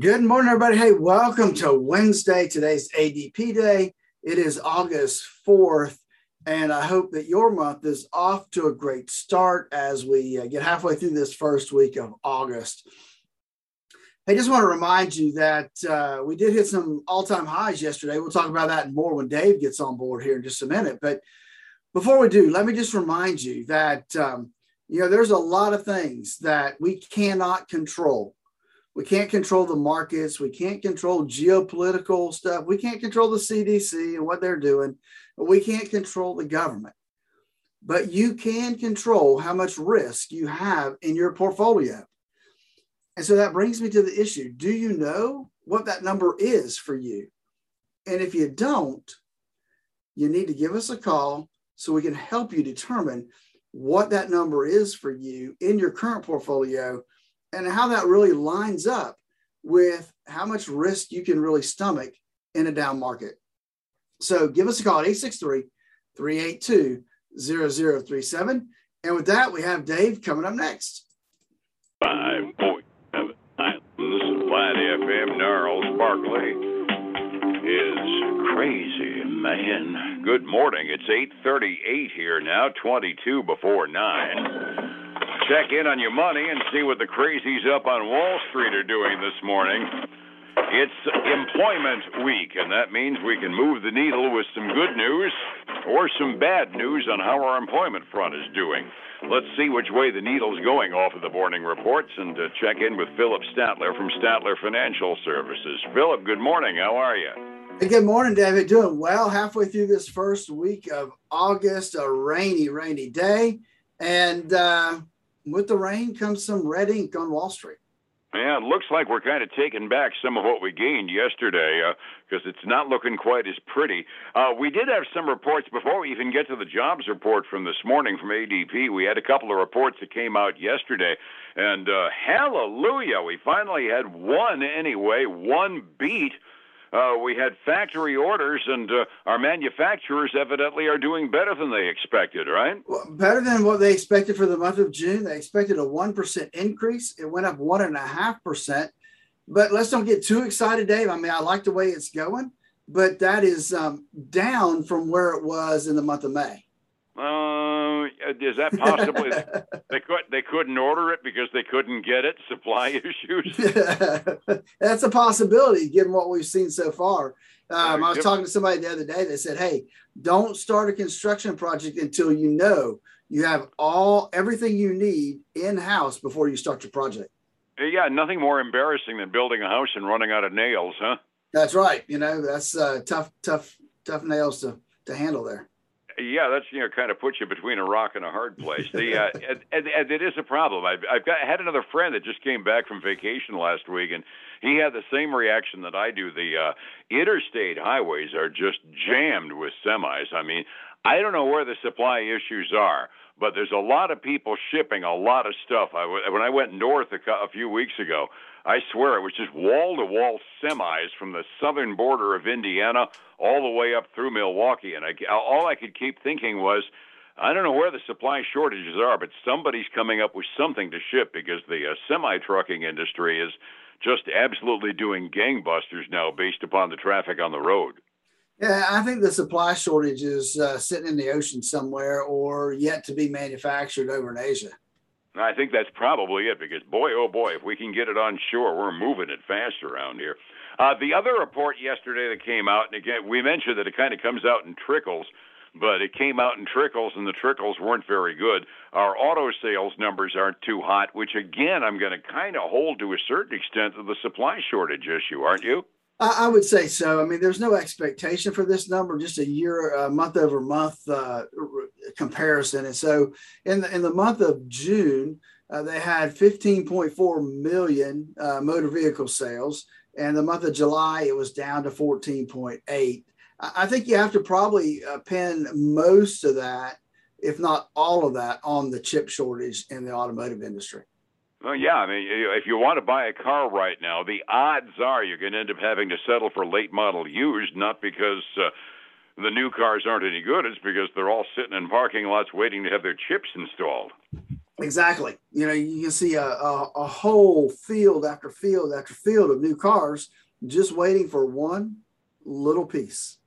Good morning, everybody. Hey, welcome to Wednesday. Today's ADP day. It is August 4th, and I hope that your month is off to a great start as we uh, get halfway through this first week of August. I just want to remind you that uh, we did hit some all time highs yesterday. We'll talk about that more when Dave gets on board here in just a minute. But before we do, let me just remind you that, um, you know, there's a lot of things that we cannot control we can't control the markets. We can't control geopolitical stuff. We can't control the CDC and what they're doing. We can't control the government. But you can control how much risk you have in your portfolio. And so that brings me to the issue do you know what that number is for you? And if you don't, you need to give us a call so we can help you determine what that number is for you in your current portfolio and how that really lines up with how much risk you can really stomach in a down market. So give us a call at 863 382 0037. And with that, we have Dave coming up next. Five point seven nine. This is FM. Gnarls Barkley is crazy, man. Good morning. It's 8:38 here now. 22 before nine check in on your money and see what the crazies up on Wall Street are doing this morning. It's employment week, and that means we can move the needle with some good news or some bad news on how our employment front is doing. Let's see which way the needle's going off of the morning reports and uh, check in with Phillip Statler from Statler Financial Services. Phillip, good morning. How are you? Good morning, David. Doing well. Halfway through this first week of August, a rainy, rainy day. And uh, with the rain comes some red ink on Wall Street. Yeah, it looks like we're kind of taking back some of what we gained yesterday because uh, it's not looking quite as pretty. Uh, we did have some reports before we even get to the jobs report from this morning from ADP. We had a couple of reports that came out yesterday, and uh, hallelujah, we finally had one anyway, one beat uh, we had factory orders, and uh, our manufacturers evidently are doing better than they expected, right? Well, better than what they expected for the month of June. They expected a 1% increase. It went up 1.5%. But let's don't get too excited, Dave. I mean, I like the way it's going, but that is um, down from where it was in the month of May. Uh, is that possibly they could they couldn't order it because they couldn't get it? Supply issues. That's a possibility given what we've seen so far. Um, I was talking to somebody the other day that said, "Hey, don't start a construction project until you know you have all everything you need in house before you start your project." Yeah, nothing more embarrassing than building a house and running out of nails, huh? That's right. You know, that's uh, tough, tough, tough nails to to handle there. Yeah, that's you know kind of puts you between a rock and a hard place. The uh, and, and, and it is a problem. I've I've got I had another friend that just came back from vacation last week, and he had the same reaction that I do. The uh, interstate highways are just jammed with semis. I mean, I don't know where the supply issues are, but there's a lot of people shipping a lot of stuff. I when I went north a, a few weeks ago, I swear it was just wall to wall semis from the southern border of Indiana all the way up through Milwaukee. And I, all I could keep thinking was, I don't know where the supply shortages are, but somebody's coming up with something to ship because the uh, semi trucking industry is just absolutely doing gangbusters now based upon the traffic on the road. Yeah, I think the supply shortage is uh, sitting in the ocean somewhere or yet to be manufactured over in Asia. I think that's probably it because, boy, oh boy, if we can get it on shore, we're moving it fast around here. Uh, the other report yesterday that came out, and again, we mentioned that it kind of comes out in trickles, but it came out in trickles, and the trickles weren't very good. Our auto sales numbers aren't too hot, which again, I'm going to kind of hold to a certain extent to the supply shortage issue, aren't you? I, would say so. I mean, there's no expectation for this number, just a year, uh, month over month uh, comparison. And so, in the in the month of June, uh, they had 15.4 million uh, motor vehicle sales, and the month of July it was down to 14.8. I think you have to probably uh, pin most of that, if not all of that, on the chip shortage in the automotive industry. Well, yeah. I mean, if you want to buy a car right now, the odds are you're going to end up having to settle for late model used, not because uh, the new cars aren't any good. It's because they're all sitting in parking lots waiting to have their chips installed. Exactly. You know, you can see a, a, a, whole field after field after field of new cars just waiting for one little piece.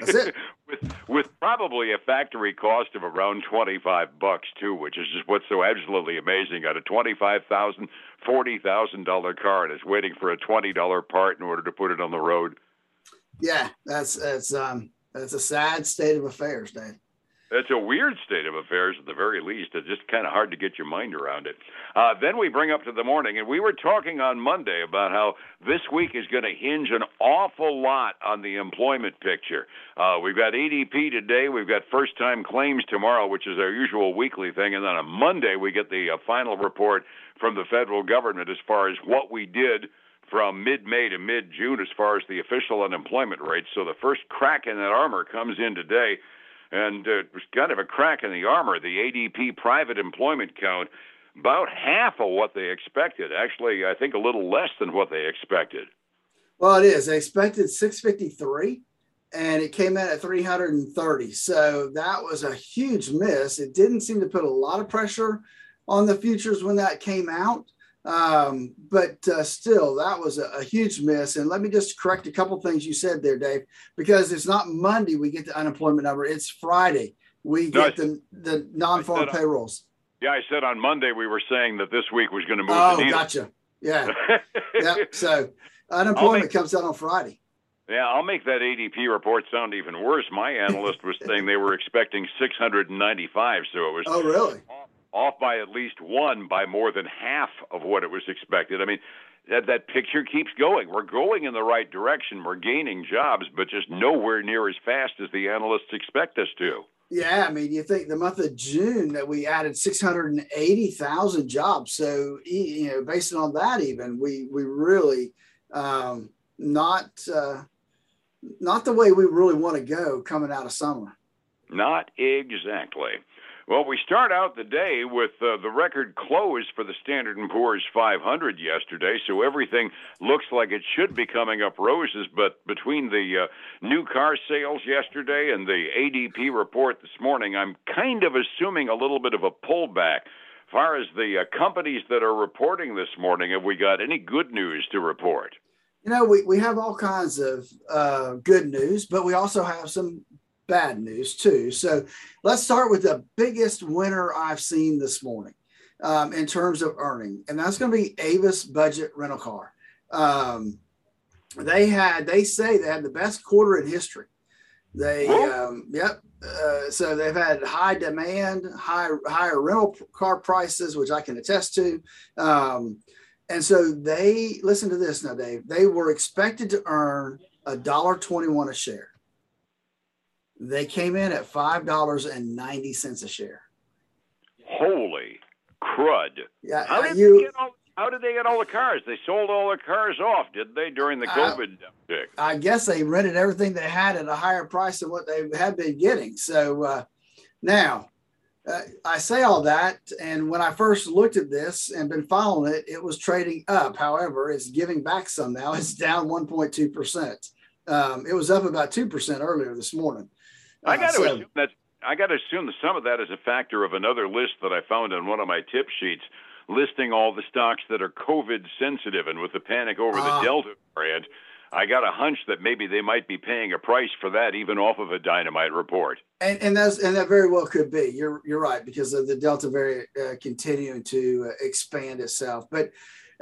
That's it. with with probably a factory cost of around twenty five bucks too, which is just what's so absolutely amazing. Got a twenty five thousand, forty thousand dollar car and is waiting for a twenty dollar part in order to put it on the road. Yeah, that's that's um that's a sad state of affairs, Dave. It's a weird state of affairs at the very least. It's just kind of hard to get your mind around it. Uh, then we bring up to the morning, and we were talking on Monday about how this week is going to hinge an awful lot on the employment picture. Uh, we've got ADP today, we've got first time claims tomorrow, which is our usual weekly thing, and then on Monday we get the uh, final report from the federal government as far as what we did from mid May to mid June as far as the official unemployment rate. So the first crack in that armor comes in today and uh, it was kind of a crack in the armor. The ADP private employment count, about half of what they expected. Actually, I think a little less than what they expected. Well, it is. They expected 653 and it came in at 330. So that was a huge miss. It didn't seem to put a lot of pressure on the futures when that came out. Um, but uh, still, that was a, a, huge miss. And let me just correct a couple things you said there, Dave, because it's not Monday we get the unemployment number; it's Friday we get no, the the non-farm payrolls. Yeah, I said on Monday we were saying that this week was going to move. Oh, the gotcha. Yeah, yeah. So unemployment make, comes out on Friday. Yeah, I'll make that ADP report sound even worse. My analyst was saying they were expecting 695, so it was. Oh, really? Off by at least one by more than half of what it was expected. I mean, that that picture keeps going. We're going in the right direction. We're gaining jobs, but just nowhere near as fast as the analysts expect us to. Yeah, I mean, you think the month of June that we added 680,000 jobs. So, you know, based on that, even we we really um, not uh, not the way we really want to go coming out of summer. Not exactly. Well, we start out the day with uh, the record close for the Standard & Poor's 500 yesterday, so everything looks like it should be coming up roses, but between the uh, new car sales yesterday and the ADP report this morning, I'm kind of assuming a little bit of a pullback. As far as the uh, companies that are reporting this morning, have we got any good news to report? You know, we, we have all kinds of uh, good news, but we also have some bad news too. So let's start with the biggest winner I've seen this morning um, in terms of earning, and that's going to be Avis Budget Rental Car. Um, they had, they say they had the best quarter in history. They, um, yep. Uh, so they've had high demand, high higher rental car prices, which I can attest to. Um, and so they listen to this now, Dave. They were expected to earn a dollar twenty-one a share. They came in at five dollars and ninety cents a share. Holy crud! Yeah, how did, you, they get all, how did they get all the cars? They sold all the cars off, did they, during the COVID uh, I guess they rented everything they had at a higher price than what they had been getting. So uh, now. Uh, I say all that, and when I first looked at this and been following it, it was trading up. However, it's giving back some now. It's down 1.2 percent. Um, it was up about two percent earlier this morning. I got to assume that I got to assume that some of that is a factor of another list that I found on one of my tip sheets listing all the stocks that are COVID sensitive, and with the panic over uh, the ah. Delta variant, I got a hunch that maybe they might be paying a price for that, even off of a dynamite report. And, and that's and that very well could be. You're you're right because of the Delta variant uh, continuing to uh, expand itself. But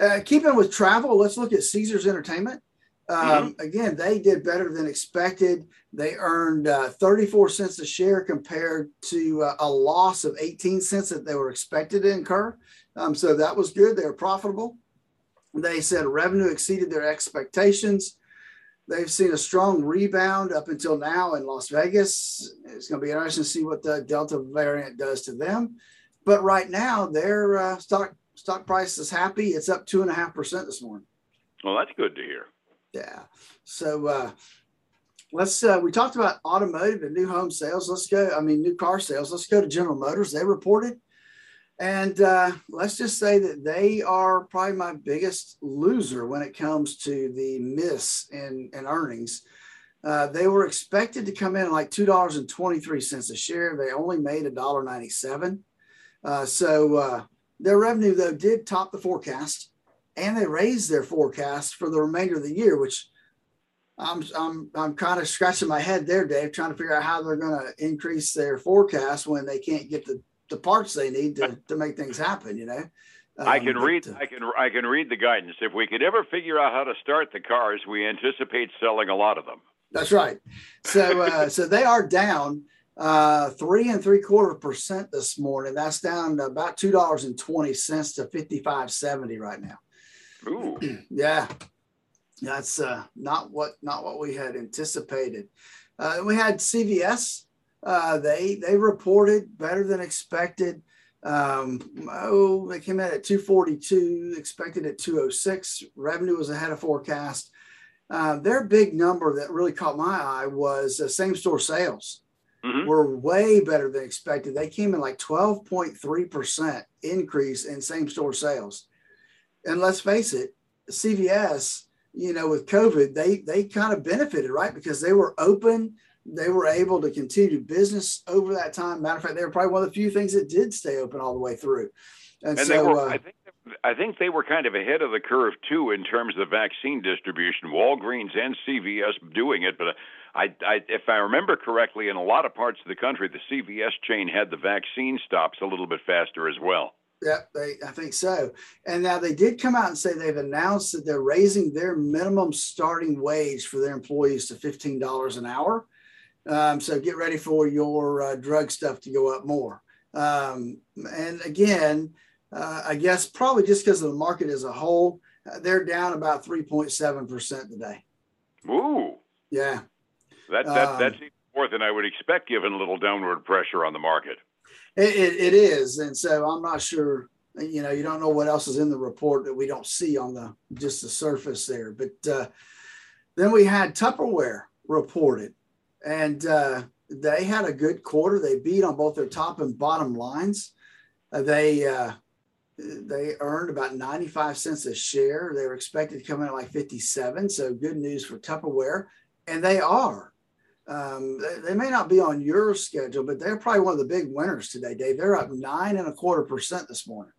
uh, keeping with travel, let's look at Caesars Entertainment. Um, mm-hmm. Again, they did better than expected. They earned uh, 34 cents a share compared to uh, a loss of 18 cents that they were expected to incur. Um, so that was good. They were profitable. They said revenue exceeded their expectations. They've seen a strong rebound up until now in Las Vegas. It's going to be interesting to see what the Delta variant does to them. But right now, their uh, stock stock price is happy. It's up two and a half percent this morning. Well, that's good to hear. Yeah. So uh, let's uh, we talked about automotive and new home sales. Let's go. I mean, new car sales. Let's go to General Motors. They reported, and uh, let's just say that they are probably my biggest loser when it comes to the miss in, in earnings. Uh, they were expected to come in like two dollars and twenty three cents a share. They only made a dollar ninety seven. Uh, so uh, their revenue, though, did top the forecast, and they raised their forecast for the remainder of the year, which I'm I'm I'm kind of scratching my head there, Dave, trying to figure out how they're going to increase their forecast when they can't get the, the parts they need to, to make things happen. You know. Um, I can read. Uh, I can. I can read the guidance. If we could ever figure out how to start the cars, we anticipate selling a lot of them. That's right. So, uh, so they are down uh, three and three quarter percent this morning. That's down about two dollars and twenty cents to fifty five seventy right now. Ooh. yeah, that's uh, not what not what we had anticipated. Uh, we had CVS. Uh, they they reported better than expected. Um, oh, they came in at 242, expected at 206. Revenue was ahead of forecast. Uh, their big number that really caught my eye was uh, same store sales mm-hmm. were way better than expected. They came in like 12.3% increase in same store sales. And let's face it, CVS, you know, with COVID, they they kind of benefited, right? Because they were open, they were able to continue business over that time. Matter of fact, they were probably one of the few things that did stay open all the way through. And, and so, were, uh, I think I think they were kind of ahead of the curve too in terms of vaccine distribution. Walgreens and CVS doing it, but I, I, if I remember correctly, in a lot of parts of the country, the CVS chain had the vaccine stops a little bit faster as well. Yeah, they, I think so. And now they did come out and say they've announced that they're raising their minimum starting wage for their employees to fifteen dollars an hour. Um, so get ready for your uh, drug stuff to go up more. Um, and again, uh, I guess probably just because of the market as a whole, uh, they're down about 3.7% today. Ooh. Yeah. That, that, um, that's more than I would expect given a little downward pressure on the market. It, it, it is. And so I'm not sure, you know, you don't know what else is in the report that we don't see on the just the surface there. But uh, then we had Tupperware reported, and uh, they had a good quarter. They beat on both their top and bottom lines. Uh, they uh, they earned about 95 cents a share. They were expected to come in at like 57. So good news for Tupperware. And they are. Um, they, they, may not be on your schedule, but they're probably one of the big winners today, Dave. They're up nine and a quarter percent this morning.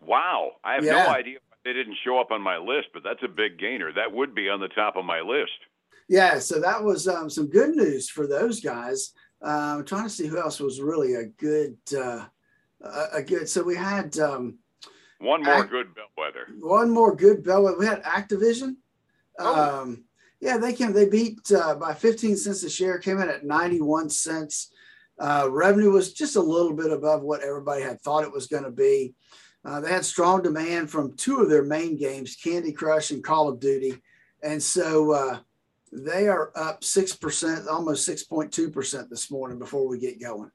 Wow. I have yeah. no idea they didn't show up on my list, but that's a big gainer. That would be on the top of my list. Yeah. So that was um, some good news for those guys. Uh, I'm trying to see who else was really a good, uh, a good. So we had, um, one more Act, good bellwether. One more good bellwether. We had Activision. Oh. Um, yeah, they came. They beat uh, by 15 cents a share. Came in at 91 cents. Uh, revenue was just a little bit above what everybody had thought it was going to be. Uh, they had strong demand from two of their main games, Candy Crush and Call of Duty, and so uh, they are up six percent, almost 6.2 percent this morning. Before we get going.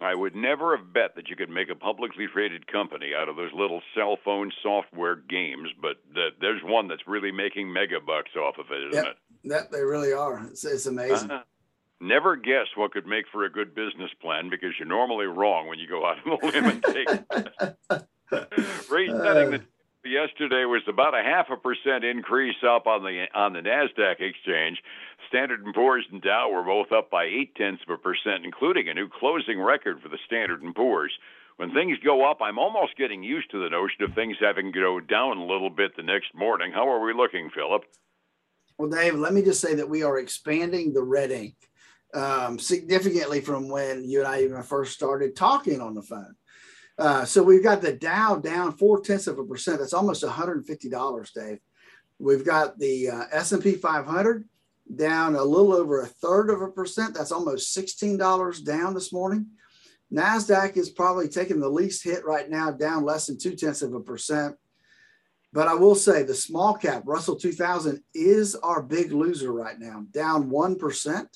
I would never have bet that you could make a publicly traded company out of those little cell phone software games, but the, there's one that's really making mega bucks off of it, isn't yep, it? That they really are. It's, it's amazing. Uh, never guess what could make for a good business plan because you're normally wrong when you go out on a limb and take resetting the yesterday was about a half a percent increase up on the on the Nasdaq exchange. Standard & Poor's and Dow were both up by eight tenths of a percent, including a new closing record for the Standard & Poor's. When things go up, I'm almost getting used to the notion of things having to go down a little bit the next morning. How are we looking, Phillip? Well, Dave, let me just say that we are expanding the red ink um, significantly from when you and I even first started talking on the phone. Uh, so we've got the Dow down four tenths of a percent. That's almost $150, Dave. We've got the uh, S&P 500 down a little over a third of a percent. That's almost $16 down this morning. NASDAQ is probably taking the least hit right now, down less than two tenths of a percent. But I will say the small cap, Russell 2000, is our big loser right now, down 1%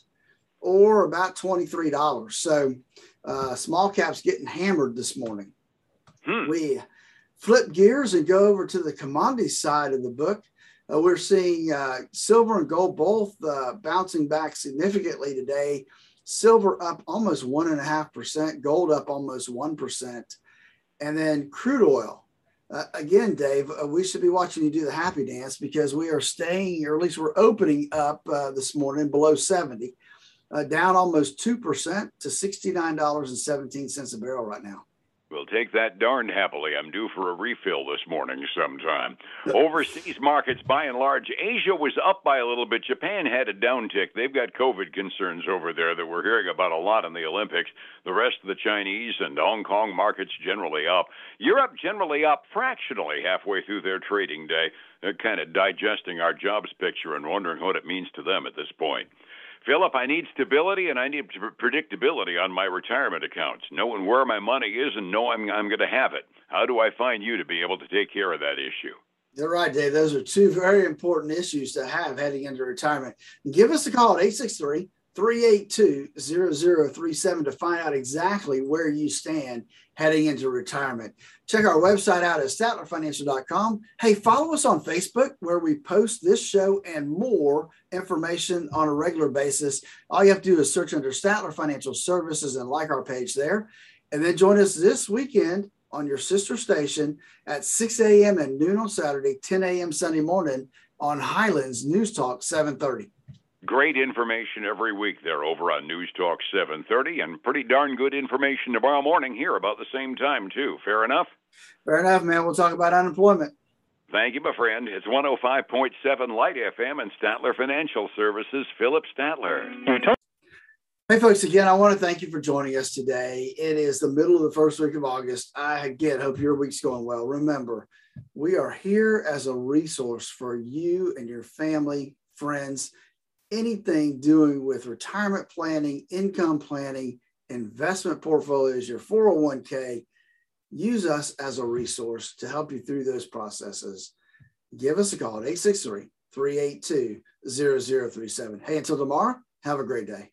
or about $23. So uh, small caps getting hammered this morning. Hmm. We flip gears and go over to the commodity side of the book. Uh, we're seeing uh, silver and gold both uh, bouncing back significantly today. Silver up almost one and a half percent, gold up almost one percent, and then crude oil. Uh, again, Dave, uh, we should be watching you do the happy dance because we are staying, or at least we're opening up uh, this morning below 70, down almost 2% to $69.17 a barrel right now. We'll take that darned happily. I'm due for a refill this morning sometime. Overseas markets, by and large, Asia was up by a little bit. Japan had a downtick. They've got COVID concerns over there that we're hearing about a lot in the Olympics. The rest of the Chinese and Hong Kong markets generally up. Europe generally up fractionally halfway through their trading day. They're kind of digesting our jobs picture and wondering what it means to them at this point. Phillip, I need stability and I need predictability on my retirement accounts, knowing where my money is and knowing I'm, I'm going to have it. How do I find you to be able to take care of that issue? You're right, Dave. Those are two very important issues to have heading into retirement. Give us a call at 863 382 0037 to find out exactly where you stand heading into retirement. Check our website out at statlerfinancial.com. Hey, follow us on Facebook where we post this show and more information on a regular basis. All you have to do is search under Statler Financial Services and like our page there. And then join us this weekend on your sister station at 6 a.m. and noon on Saturday, 10 a.m. Sunday morning on Highlands News Talk 730. Great information every week there over on News Talk 730 and pretty darn good information tomorrow morning here about the same time too. Fair enough? Fair enough, man. We'll talk about unemployment. Thank you, my friend. It's 105.7 Light FM and Statler Financial Services, Phillip Statler. Hey, folks, again, I want to thank you for joining us today. It is the middle of the first week of August. I again hope your week's going well. Remember, we are here as a resource for you and your family, friends, anything doing with retirement planning, income planning, investment portfolios, your 401k, use us as a resource to help you through those processes. Give us a call at 863 382 0037. Hey, until tomorrow, have a great day.